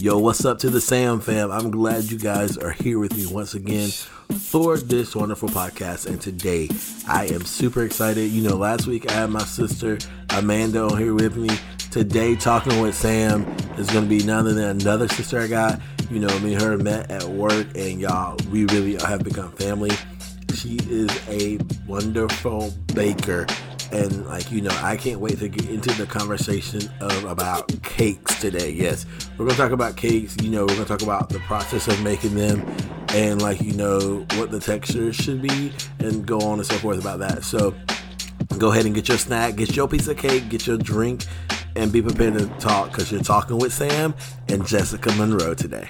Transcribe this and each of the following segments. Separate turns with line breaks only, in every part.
Yo, what's up to the Sam fam? I'm glad you guys are here with me once again for this wonderful podcast. And today I am super excited. You know, last week I had my sister Amanda on here with me. Today, talking with Sam is going to be none other than another sister I got. You know, me and her met at work, and y'all, we really have become family. She is a wonderful baker and like you know i can't wait to get into the conversation of about cakes today yes. We're gonna talk about cakes you know we're gonna talk about the process of making them and like you know what the texture should be and go on and so forth about that. So go ahead and get your snack get your piece of cake get your drink and be prepared to talk because you're talking with sam and jessica monroe today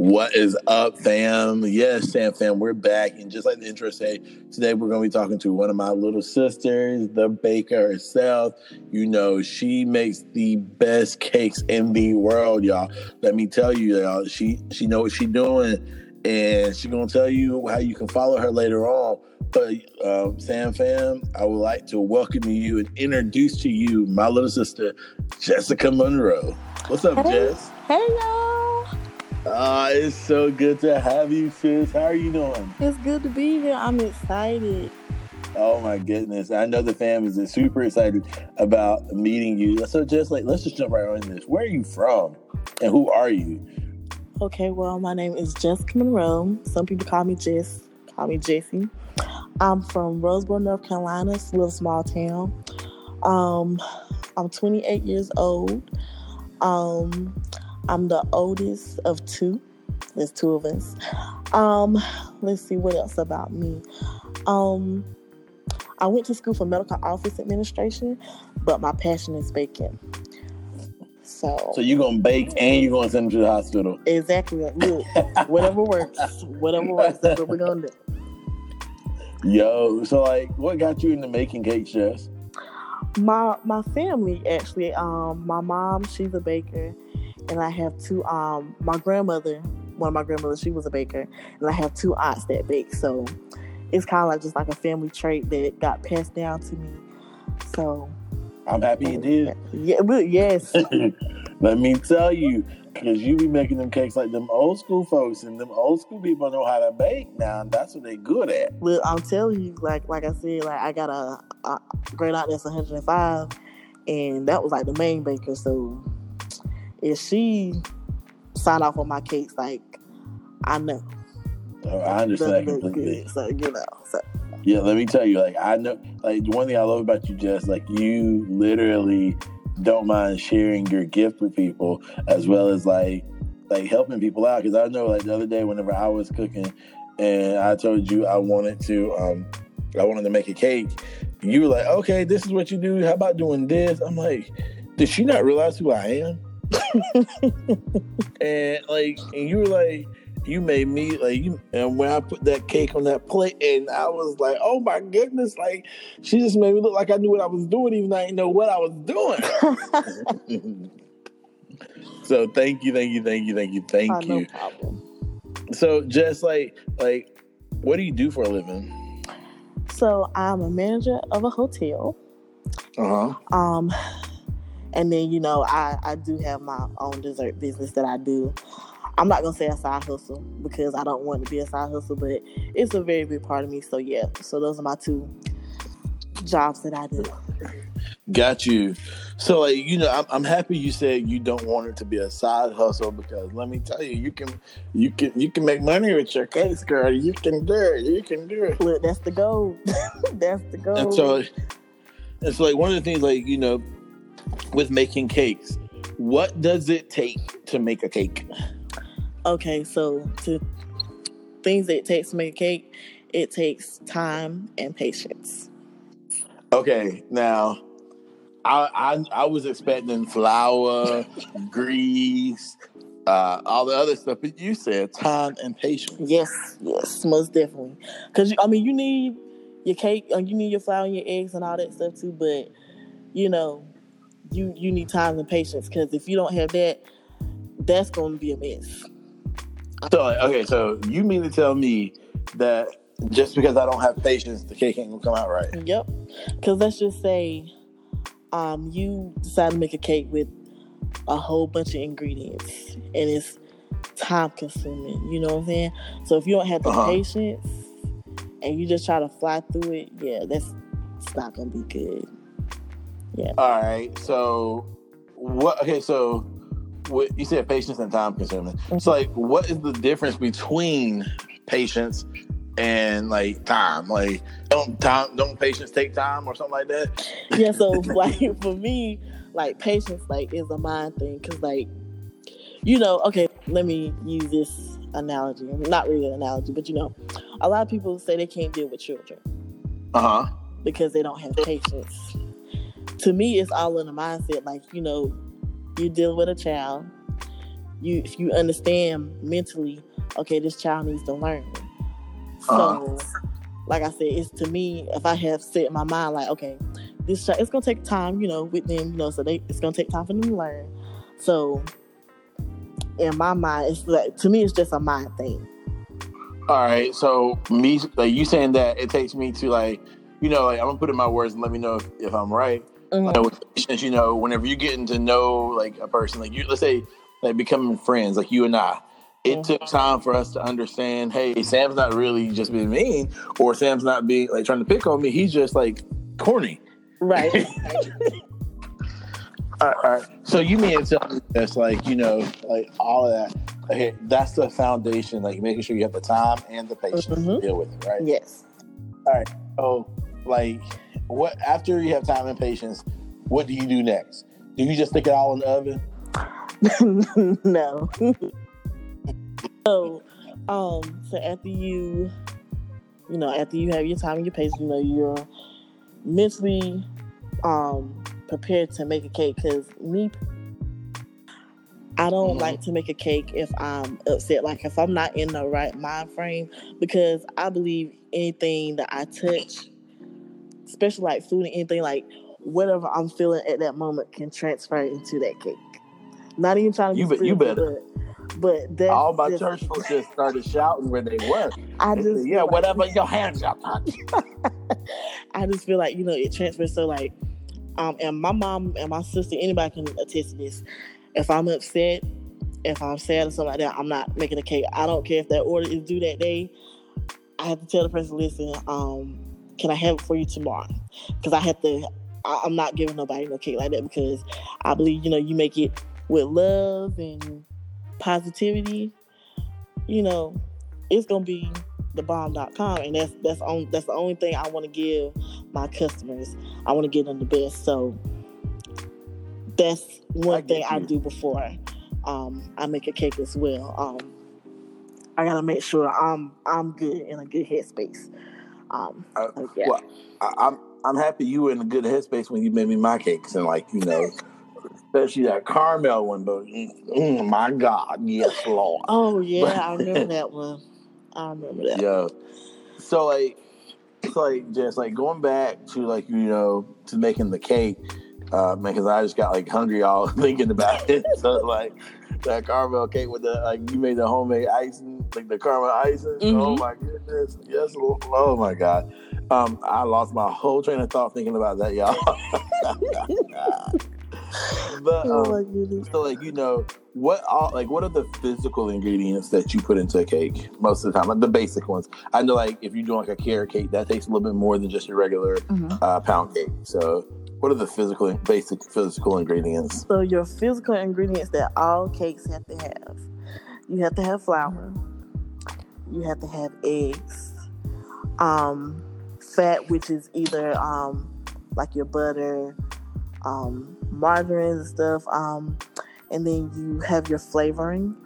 what is up, fam? Yes, Sam fam, we're back. And just like the intro say, today we're going to be talking to one of my little sisters, the baker herself. You know, she makes the best cakes in the world, y'all. Let me tell you, y'all, she she know what she's doing, and she's gonna tell you how you can follow her later on. But um, Sam fam, I would like to welcome you and introduce to you my little sister, Jessica Monroe. What's up,
hey.
Jess?
Hey, y'all.
Ah, it's so good to have you, sis. How are you doing?
It's good to be here. I'm excited.
Oh my goodness. I know the fam is super excited about meeting you. So just like let's just jump right on this. Where are you from? And who are you?
Okay, well, my name is Jessica Monroe. Some people call me Jess, call me Jessie. I'm from Roseboro, North Carolina, a little small town. Um, I'm 28 years old. Um, I'm the oldest of two. There's two of us. Um, let's see what else about me. Um, I went to school for medical office administration, but my passion is baking. So,
so you're gonna bake and you're gonna send them to the hospital.
Exactly. Look, whatever works. Whatever works. That's what we're gonna do.
Yo, so like, what got you into making cakes, Jess?
My my family actually. Um, my mom, she's a baker and I have two. Um, my grandmother, one of my grandmothers, she was a baker, and I have two aunts that bake. So it's kind of like just like a family trait that got passed down to me. So
I'm happy you did.
Yeah, yes.
Let me tell you, because you be making them cakes like them old school folks, and them old school people know how to bake now. And that's what they good at.
Well, I'm telling you, like like I said, like I got a, a great aunt that's 105, and that was like the main baker. So if she sign off on my cakes, like I know.
Oh, I understand completely.
Good, so you know, so.
Yeah, let me tell you, like I know, like the one thing I love about you, Jess, like you literally don't mind sharing your gift with people, as well as like like helping people out. Because I know, like the other day, whenever I was cooking, and I told you I wanted to, um, I wanted to make a cake, you were like, "Okay, this is what you do. How about doing this?" I'm like, "Did she not realize who I am?" and like, and you were like, you made me like you. And when I put that cake on that plate, and I was like, oh my goodness, like she just made me look like I knew what I was doing, even though I didn't know what I was doing. so thank you, thank you, thank you, thank you, thank oh, you.
No problem.
So just like like, what do you do for a living?
So I'm a manager of a hotel.
Uh
huh. Um, and then, you know, I, I do have my own dessert business that I do. I'm not gonna say a side hustle because I don't want to be a side hustle, but it's a very big part of me. So yeah, so those are my two jobs that I do.
Got you. So like you know, I'm, I'm happy you said you don't want it to be a side hustle because let me tell you, you can you can you can make money with your case, girl. You can do it. You can do it.
Look, that's the goal. that's the goal.
And so it's like one of the things like you know with making cakes. What does it take to make a cake?
Okay, so to things that it takes to make a cake, it takes time and patience.
Okay, now I I, I was expecting flour, grease, uh, all the other stuff, but you said time and patience.
Yes, yes, most definitely. Because I mean, you need your cake, uh, you need your flour and your eggs and all that stuff too. But you know, you you need time and patience because if you don't have that, that's going to be a mess.
So okay, so you mean to tell me that just because I don't have patience, the cake ain't gonna come out right?
Yep. Because let's just say, um, you decide to make a cake with a whole bunch of ingredients and it's time consuming. You know what I'm saying? So if you don't have the uh-huh. patience and you just try to fly through it, yeah, that's it's not gonna be good. Yeah.
All right. So what? Okay. So what you said patience and time consuming. Mm-hmm. So like, what is the difference between patience and like time? Like, don't time don't patience take time or something like that?
Yeah. So like for me, like patience like is a mind thing because like you know okay let me use this analogy not really an analogy but you know a lot of people say they can't deal with children
uh-huh
because they don't have patience to me it's all in the mindset like you know you deal with a child. You if you understand mentally okay this child needs to learn. So uh-huh. like i said it's to me if i have set in my mind like okay this child it's gonna take time you know with them you know so they it's gonna take time for them to learn. So in my mind it's like to me it's just a mind thing.
All right so me like you saying that it takes me to like you know like i'm gonna put in my words and let me know if, if i'm right Mm-hmm. you know, whenever you're getting to know like a person, like you, let's say, like becoming friends, like you and I, it mm-hmm. took time for us to understand. Hey, Sam's not really just being mean, or Sam's not being like trying to pick on me. He's just like corny,
right?
all, right, all right. So you mean tell me that's like you know, like all of that. Okay, that's the foundation. Like making sure you have the time and the patience mm-hmm. to deal with it, right?
Yes.
All right. So like what after you have time and patience, what do you do next? Do you just stick it all in the oven?
no. so, um, so after you, you know, after you have your time and your patience, you know, you're mentally um prepared to make a cake. Because me, I don't mm-hmm. like to make a cake if I'm upset. Like if I'm not in the right mind frame, because I believe anything that I touch especially like food and anything like whatever I'm feeling at that moment can transfer into that cake. Not even trying to
you, be, you better.
But, but
all my just, church folks just started shouting where they were.
I just said,
yeah, like, whatever your hands up.
I just feel like you know it transfers. So like, um, and my mom and my sister, anybody can attest to this. If I'm upset, if I'm sad or something like that, I'm not making a cake. I don't care if that order is due that day. I have to tell the person, listen, um, can I have it for you tomorrow? Because I have to. I, I'm not giving nobody no cake like that because I believe you know you make it with love and positivity. You know, it's gonna be the bomb.com and that's that's on that's the only thing I want to give my customers. I want to give them the best. So that's one I thing I do before um, I make a cake as well. Um, I gotta make sure I'm I'm good in a good headspace. Um, uh, yeah.
Well, I, I'm, I'm happy you were in a good headspace when you made me my cakes and like you know, especially that caramel one. But mm, my God, yes, Lord.
Oh yeah, but, I remember that one. I remember that.
Yeah. So like, so like just like going back to like you know to making the cake, uh, because I just got like hungry all thinking about it. so like that caramel cake with the like you made the homemade icing, like the caramel icing. Oh mm-hmm. Oh my goodness, yes, oh my god. Um, I lost my whole train of thought thinking about that, y'all. but oh um, so like you know what all like what are the physical ingredients that you put into a cake most of the time like the basic ones i know like if you're doing like a carrot cake that takes a little bit more than just your regular mm-hmm. uh, pound cake so what are the physical, basic physical ingredients?
So your physical ingredients that all cakes have to have. You have to have flour. You have to have eggs. Um, fat, which is either um, like your butter, um, margarine and stuff. Um, and then you have your flavoring,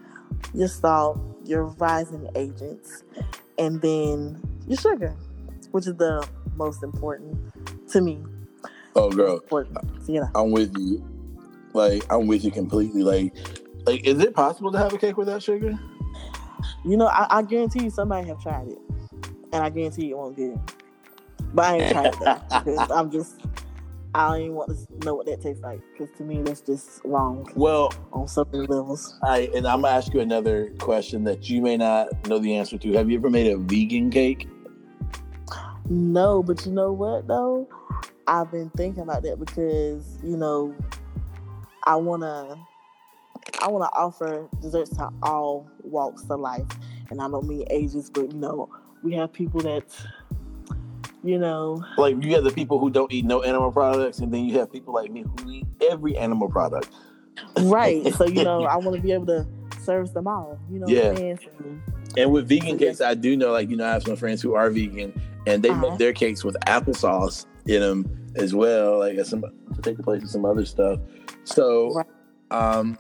your salt, your rising agents, and then your sugar, which is the most important to me
Oh, girl. I'm with you. Like, I'm with you completely. Like, like, is it possible to have a cake without sugar?
You know, I, I guarantee you somebody have tried it, and I guarantee you it won't get it. But I ain't tried that. I'm just, I don't even want to know what that tastes like because to me that's just wrong.
Well,
on so many levels.
I and I'm gonna ask you another question that you may not know the answer to. Have you ever made a vegan cake?
No, but you know what though? I've been thinking about that because, you know, I want to I want to offer desserts to all walks of life, and I don't mean ages, but you know, we have people that, you know,
Like you have the people who don't eat no animal products, and then you have people like me who eat every animal product.
right. so you know, I want to be able to service them all. You know,
Yeah.
what I'm saying?
And with vegan cakes, I do know, like, you know, I have some friends who are vegan and they
Uh-huh.
make their cakes with applesauce in them as well, like some to take the place of some other stuff. So, um,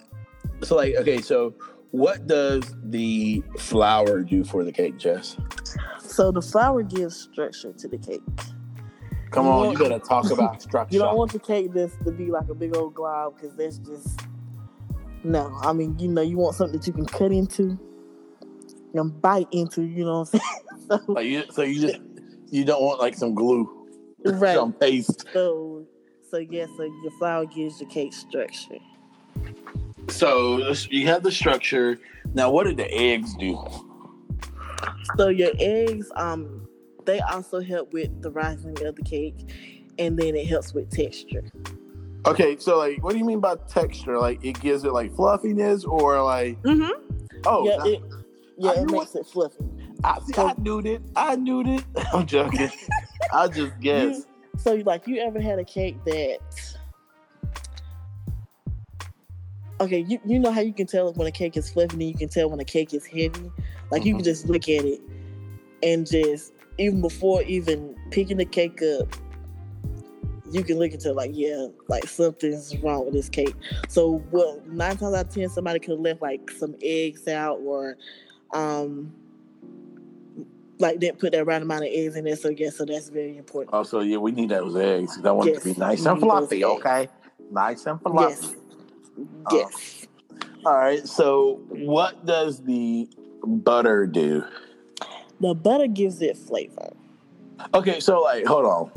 so like, okay, so what does the flour do for the cake, Jess?
so the flour gives structure to the cake.
Come
You
on, you gotta talk about structure.
You don't want the cake just to be like a big old glob because that's just no. I mean, you know, you want something that you can cut into and bite into. You know what I'm saying? so,
like you, so you just you don't want like some glue,
right.
some paste.
So, so yeah. So your flour gives your cake structure.
So you have the structure. Now, what did the eggs do?
So your eggs, um, they also help with the rising of the cake, and then it helps with texture.
Okay, so like, what do you mean by texture? Like, it gives it like fluffiness, or like,
Mm-hmm.
oh,
yeah, it, yeah, it makes it fluffy.
I, see, I knew it. I knew it. I'm joking. I just guess.
So, like, you ever had a cake that? Okay, you, you know how you can tell when a cake is fluffy, and you can tell when a cake is heavy. Like you can
Mhm.
just look at it and just even before even picking the cake up, you can look into like yeah, like something's wrong with this cake. So what nine times out of ten somebody could have left like some eggs out or um like didn't put that right amount of eggs in there. So yeah, so that's very important.
Also, yeah, we need those eggs. I want it to be nice and fluffy. Okay, nice and
Yes.
fluffy.
Yes.
All right. So, what does the butter do?
The butter gives it flavor.
Okay, so like, hold on.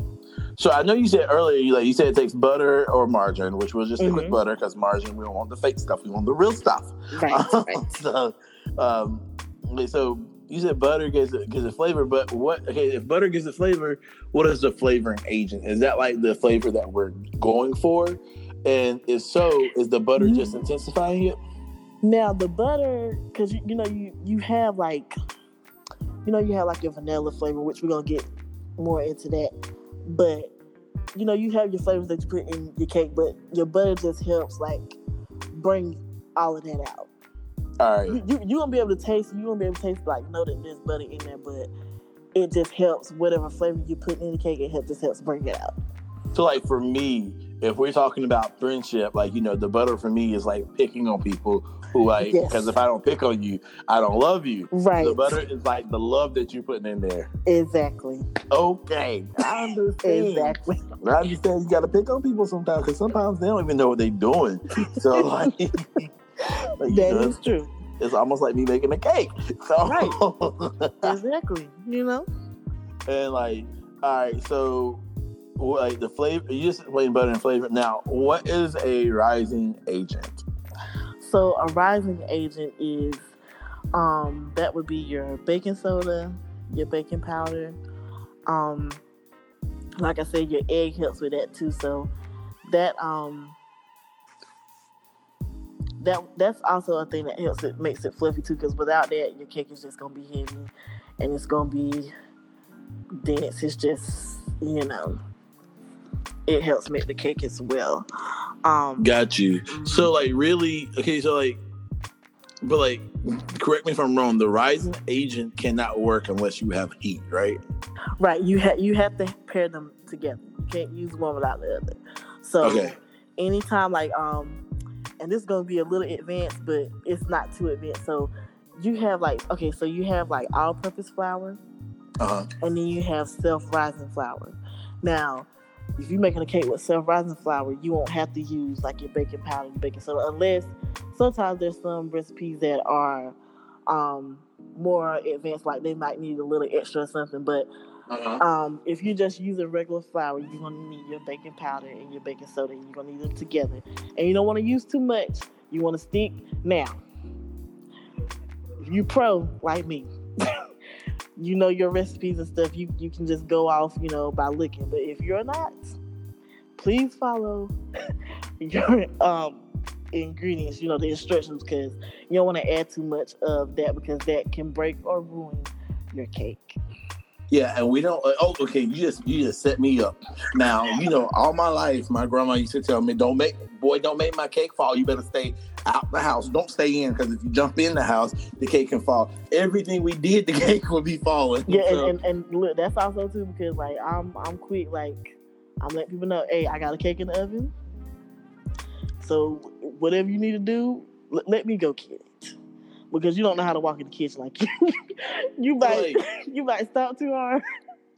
So I know you said earlier, you like you said it takes butter or margarine, which was just stick with
Mhm.
butter because margarine we don't want the fake stuff, we want the real stuff.
Right, right.
so, um, so you said butter gives it gives it flavor, but what? Okay, if butter gives it flavor, what is the flavoring agent? Is that like the flavor that we're going for? And if so, is the butter just
Mm-hmm.
intensifying it?
Now the butter, because you, you know you you have like, you know you have like your vanilla flavor, which we're gonna get more into that. But you know you have your flavors that you put in your cake, but your butter just helps like bring all of that out.
All right.
You you you gonna be able to taste. You gonna be able to taste like know that there's butter in there, but it just helps whatever flavor you put in the cake. It helps just helps bring it out.
So like for me, if we're talking about friendship, like you know, the butter for me is like picking on people who like
Yes.
because if I don't pick on you, I don't love you.
Right.
The butter is like the love that you're putting in there.
Exactly.
Okay, I understand.
Exactly.
I understand you got to pick on people sometimes because sometimes they don't even know what they're doing. So like, like,
That
know,
is true.
it's almost like me making a cake. So
Right. Exactly. You know.
and like, all right, so like the flavor, you just explained butter and flavor. Now, what is a rising agent?
So a rising agent is um that would be your baking soda, your baking powder. Um like I said, your egg helps with that too. So that um that that's also a thing that helps it makes it fluffy too because without that your cake is just gonna be heavy and it's gonna be dense. It's just you know it helps make the cake as well. Um
Got you. So like really okay, so like but like correct me if I'm wrong, the rising agent cannot work unless you have heat, right?
Right, you have you have to pair them together. You can't use one without the other. So
Okay.
anytime like um and this is gonna be a little advanced, but it's not too advanced. So you have like okay, so you have like all purpose flour
Uh-huh.
and then you have self rising flour. Now, if you're making a cake with self rising flour, you won't have to use like your baking powder, your baking soda, unless sometimes there's some recipes that are um more advanced, like they might need a little extra or something, but
Uh-huh.
um, if you're just using regular flour, you're gonna need your baking powder and your baking soda, and you're gonna need them together. And you don't want to use too much. You want to stick. Now, if you pro like me, you know your recipes and stuff. You you can just go off, you know, by looking. But if you're not, please follow your um ingredients, you know, the instructions, because you don't want to add too much of that because that can break or ruin your cake.
Yeah, and we don't. Uh, oh, okay. You just you just set me up. Now you know all my life, my grandma used to tell me, "Don't make boy, don't make my cake fall. You better stay out the house. Don't stay in because if you jump in the house, the cake can fall. Everything we did, the cake will be falling.
Yeah, so. and, and, and look, that's also too because like I'm I'm quick. Like I'm letting people know, hey, I got a cake in the oven. So whatever you need to do, l- let me go it because you don't know how to walk in the kitchen. Like you, you might you might stop too hard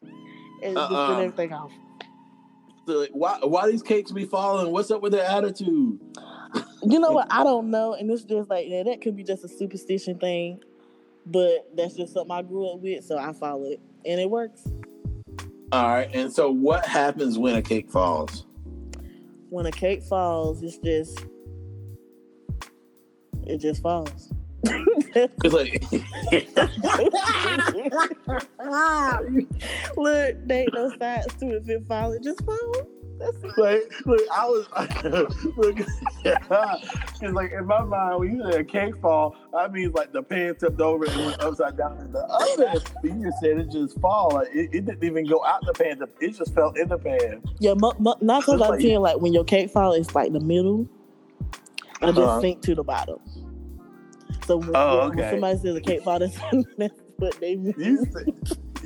and uh-uh. just turn uh-uh. everything off.
So why why these cakes be falling? What's up with their attitude?
You know what? I don't know, and it's just like yeah, that could be just a superstition thing, but that's just something I grew up with, so I follow it, and it works.
All right, and so what happens when a cake falls?
When a cake falls, it's just it just falls. Cause like, look, they ain't no sides to it. If it falls, it just falls.
like, look, I was look, cause like in my mind, when you say a cake fall, I mean like the pan tipped over and went upside down in the oven. But you just said it just fall, like it, it didn't even go out the pan; it just fell in the pan.
Yeah, m- m- not so I'm like, saying like when your cake fall, it's like the middle, and uh-huh. just sink to the bottom. So when, oh, okay. when somebody says a cake fall, that's, what they mean.
You said,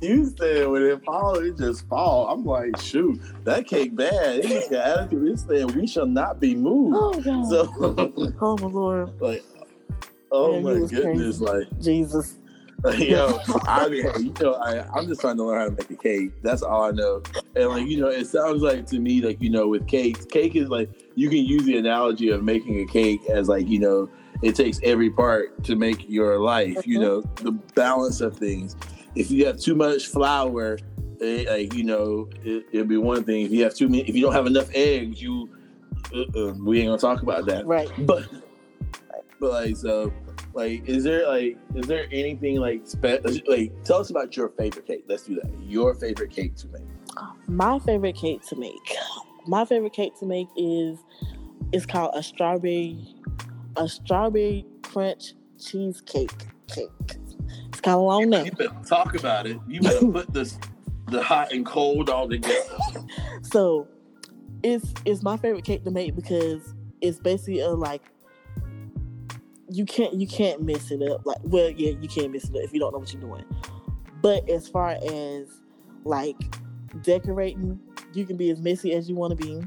you said when it fall, it just fall. I'm like, shoot, that cake bad. It just got attitude. It said we shall not be moved. Oh God.
So, oh my Lord.
Like, oh Man, my goodness, crazy. like
Jesus.
Yo, I mean, you know, I, I'm just trying to learn how to make a cake. That's all I know. And like, you know, it sounds like to me, like, you know, with cakes, cake is like you can use the analogy of making a cake as like, you know, it takes every part to make your life. Mm-hmm. You know, the balance of things. If you have too much flour, it, like you know, it, will be one thing. If you have too many, if you don't have enough eggs, you uh-uh, we ain't gonna talk about that.
Right.
But but like so, like is there like is there anything like spe- like tell us about your favorite cake? Let's do that. Your favorite cake to make.
My favorite cake to make. My favorite cake to make is it's called a strawberry a strawberry crunch cheesecake cake. It's kind of long now.
You better talk about it. You better put this the hot and cold all together.
So it's it's my favorite cake to make because it's basically a like you can't you can't mess it up. Like well yeah, you can't mess it up if you don't know what you're doing. But as far as like decorating, you can be as messy as you want to be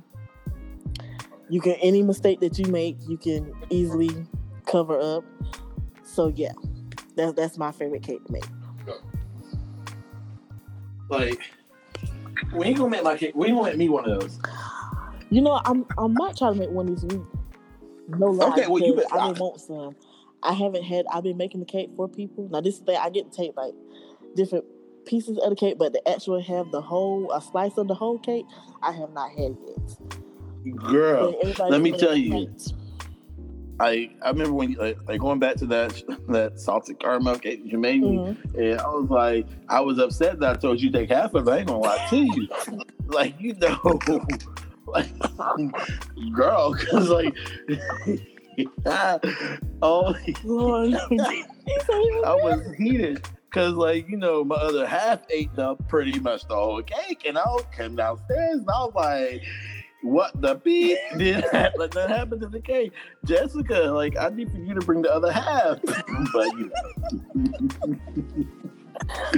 you can any mistake that you make, you can easily cover up. So yeah, that's that's my favorite cake to make.
Like, when you gonna make my cake? When you gonna make me one of those?
You know, I'm I might try to make one this week. No lie, okay, well, you been, I didn't want some. I haven't had. I've been making the cake for people. Now this is the thing. I get to take like different pieces of the cake, but the actual have the whole a slice of the whole cake, I have not had yet.
Girl, let me tell you. I I remember when you like, like, going back to that that salted caramel cake you made me, mm-hmm. and I was like, I was upset that I told you take half of it. I ain't gonna lie to you, like you know, like girl, because like. oh, Lord. I was heated because, like, you know, my other half ate up pretty much the whole cake, and I came downstairs and I was like, what the beat did that, like, that happened to the cake? Jessica, like, I need for you to bring the other half. but you know.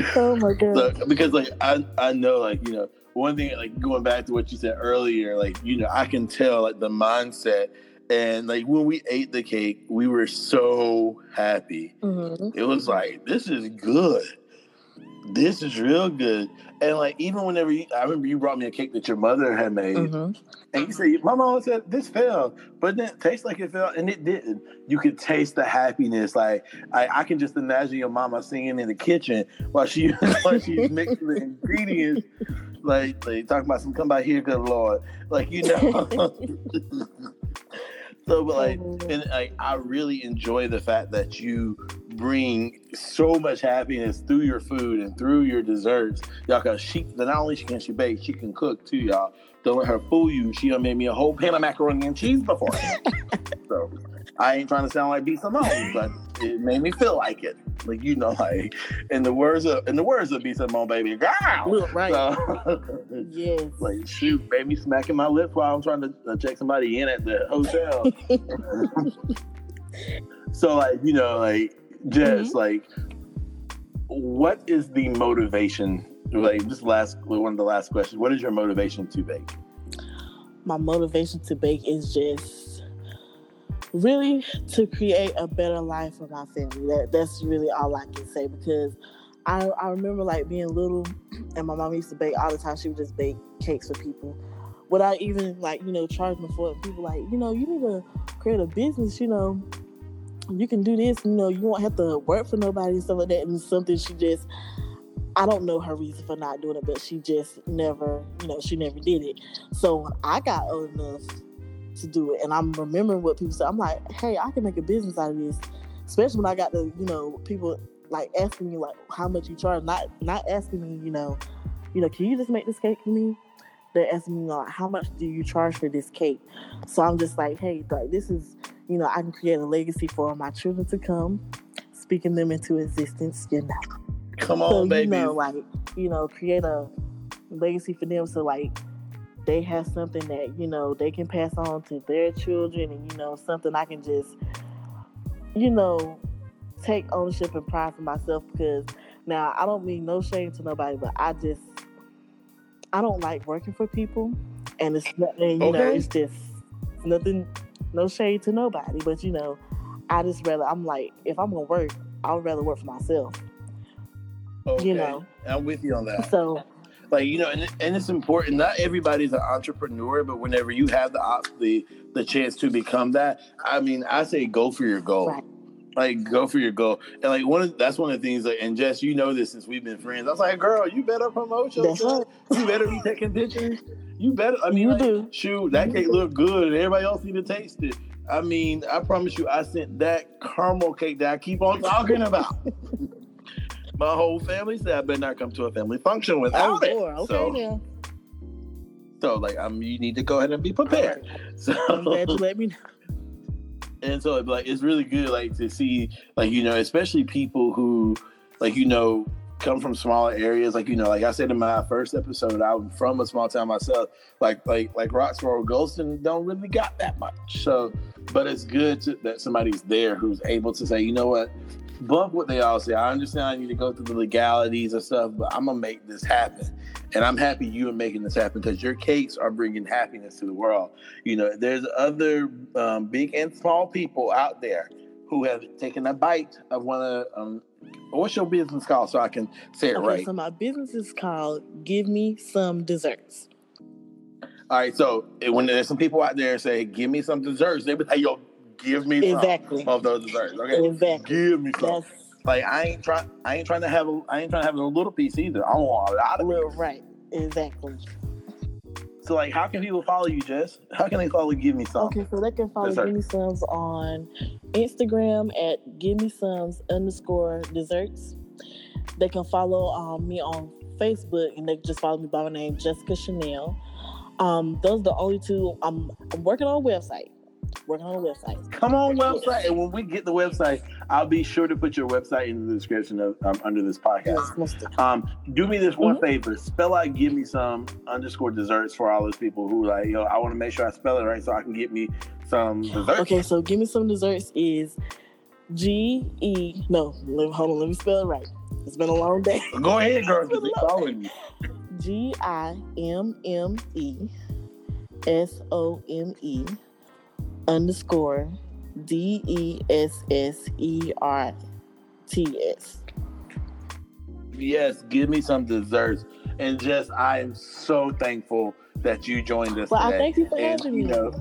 oh my god.
So, because like I I know like, you know, one thing like going back to what you said earlier, like, you know, I can tell like the mindset and like when we ate the cake, we were so happy. Mm-hmm. It was like, this is good. This is real good. And like even whenever you, I remember you brought me a cake that your mother had made, mm-hmm. and you said my mom said this fell, but then it tastes like it fell, and it didn't. You could taste the happiness. Like I, I can just imagine your mama singing in the kitchen while she while she's mixing the ingredients, like like talking about some come by here, good lord, like you know. So, but like, and like, I really enjoy the fact that you bring so much happiness through your food and through your desserts, y'all. Cause she, not only she can she bake, she can cook too, y'all. Don't let her fool you. She done made me a whole pan of macaroni and cheese before. so, I ain't trying to sound like B Simone, but it made me feel like it. Like you know, like in the words of in the words of B Simone, baby, girl.
Look, right.
So,
Yes.
like shoot, made me smacking my lips while I'm trying to uh, check somebody in at the hotel. so like you know, like just mm-hmm. like what is the motivation? Like just last one of the last questions. What is your motivation to bake?
my motivation to bake is just really to create a better life for my family. That that's really all I can say because I I remember like being little and my mom used to bake all the time. She would just bake cakes for people without even like, you know, charging for it. People like, you know, you need to create a business, you know. You can do this, you know, you won't have to work for nobody and stuff like that. And something she just I don't know her reason for not doing it, but she just never, you know, she never did it. So when I got old enough to do it, and I'm remembering what people said, I'm like, hey, I can make a business out of this. Especially when I got the, you know, people like asking me like how much you charge, not not asking me, you know, you know, can you just make this cake for me? They're asking me like, how much do you charge for this cake? So I'm just like, hey, like this is, you know, I can create a legacy for my children to come, speaking them into existence, you know.
Come
So
on,
you know, like you know, create a legacy for them. So like they have something that you know they can pass on to their children, and you know something I can just you know take ownership and pride for myself because now I don't mean no shame to nobody, but I just I don't like working for people, and it's not, and, you know it's just nothing, no shade to nobody, but you know I just rather I'm like if I'm gonna work, I'd rather work for myself.
Okay.
you know.
I'm with you on that.
So
like you know, and, and it's important. Not everybody's an entrepreneur, but whenever you have the op- the the chance to become that, I mean, I say go for your goal.
Right.
Like go for your goal, and like one of that's one of the things. Like, and Jess, you know this since we've been friends. I was like, girl, you better promote yourself. You better be taking pictures. You better. I mean,
You
like,
do.
shoot, that cake look good, and everybody else need to taste it. I mean, I promise you, I sent that caramel cake that I keep on talking about. My whole family said I better not come to a family function
Oh,
without it.
Lord. Okay,
so,
now.
so like, I'm you need to go ahead and be prepared. So,
I'm glad you let me know.
and so like it's really good like to see like you know especially people who like you know come from smaller areas. Like you know like i said in my first episode i'm from a small town myself. Like like like roxborough golston don't really got that much. So but it's good to, that somebody's there who's able to say you know what? Bump what they all say. I understand i need to go through the legalities and stuff but i'm gonna make this happen. And i'm happy you are making this happen because your cakes are bringing happiness to the world. You know there's other um, big and small people out there who have taken a bite of one of um, what's your business called so i can say it
Okay,
right
so my business is called Give Me Some Desserts.
all right so when there's some people out there say give me some desserts they be like yo give me some
Exactly.
of those desserts okay
Exactly.
give me some
That's
like i ain't trying i ain't trying to have a i ain't trying to have a little piece either i want a lot of it
right. Exactly.
So like how can people follow you jess how can they follow give me some
Okay, so they can follow
Dessert.
Give Me Some's on Instagram at Give Me Some's underscore desserts. They can follow um, me on Facebook and they can just follow me by my name, Jessica Chanel. Um, those are the only two. I'm, I'm working on a website. Working on a website.
Come on, website. And when we get the website, I'll be sure to put your website in the description of um, under this podcast. Um, do me this one
Mhm.
favor. Spell out give me some underscore desserts for all those people who like, yo, I want to make sure I spell it right so I can get me some desserts.
Okay, so give me some desserts is G E no, let, hold on, let me spell it right. It's been a long day.
Go ahead, girl, because they following you.
G I M M E S O M E underscore D E S S E R T S.
Yes, give me some desserts. And just I am so thankful that you joined us
Well, I thank you for
And,
having
you
me.
know,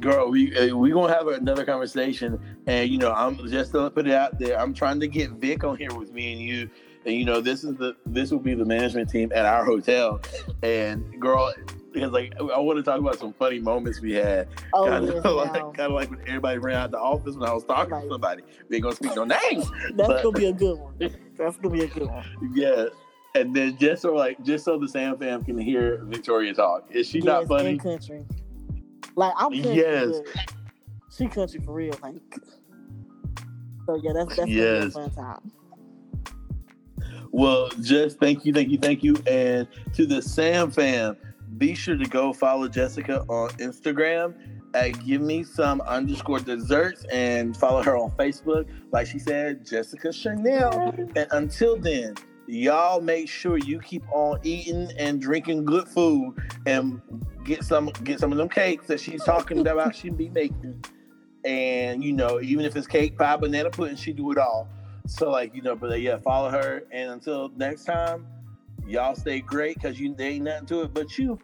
girl we uh, we gonna have another conversation and you know i'm just to put it out there i'm trying to get vic on here with me and you and you know this is the this will be the management team at our hotel and girl because like i want to talk about some funny moments we had
oh,
kind
yes,
of like kind of like when everybody ran out the office when i was talking
Right.
to somebody we ain't gonna speak no names
That's
but-
gonna be a good one. That's gonna be a good one.
yeah and then just so like just so the sam fam can hear victoria talk is she not funny
country. Like I'm country,
Yes.
but she country for real, like. So yeah, that's that's
Yes.
a fun time.
Well, just thank you, thank you, thank you. And to the Sam fam, be sure to go follow Jessica on Instagram at give me some underscore desserts and follow her on Facebook. Like she said, Jessica Chanel. And until then, y'all make sure you keep on eating and drinking good food and get some get some of them cakes that she's talking about she be making. And you know, even if it's cake, pie, banana pudding, she do it all. So like, you know, but yeah, follow her. And until next time, y'all stay great because you there ain't nothing to it but you.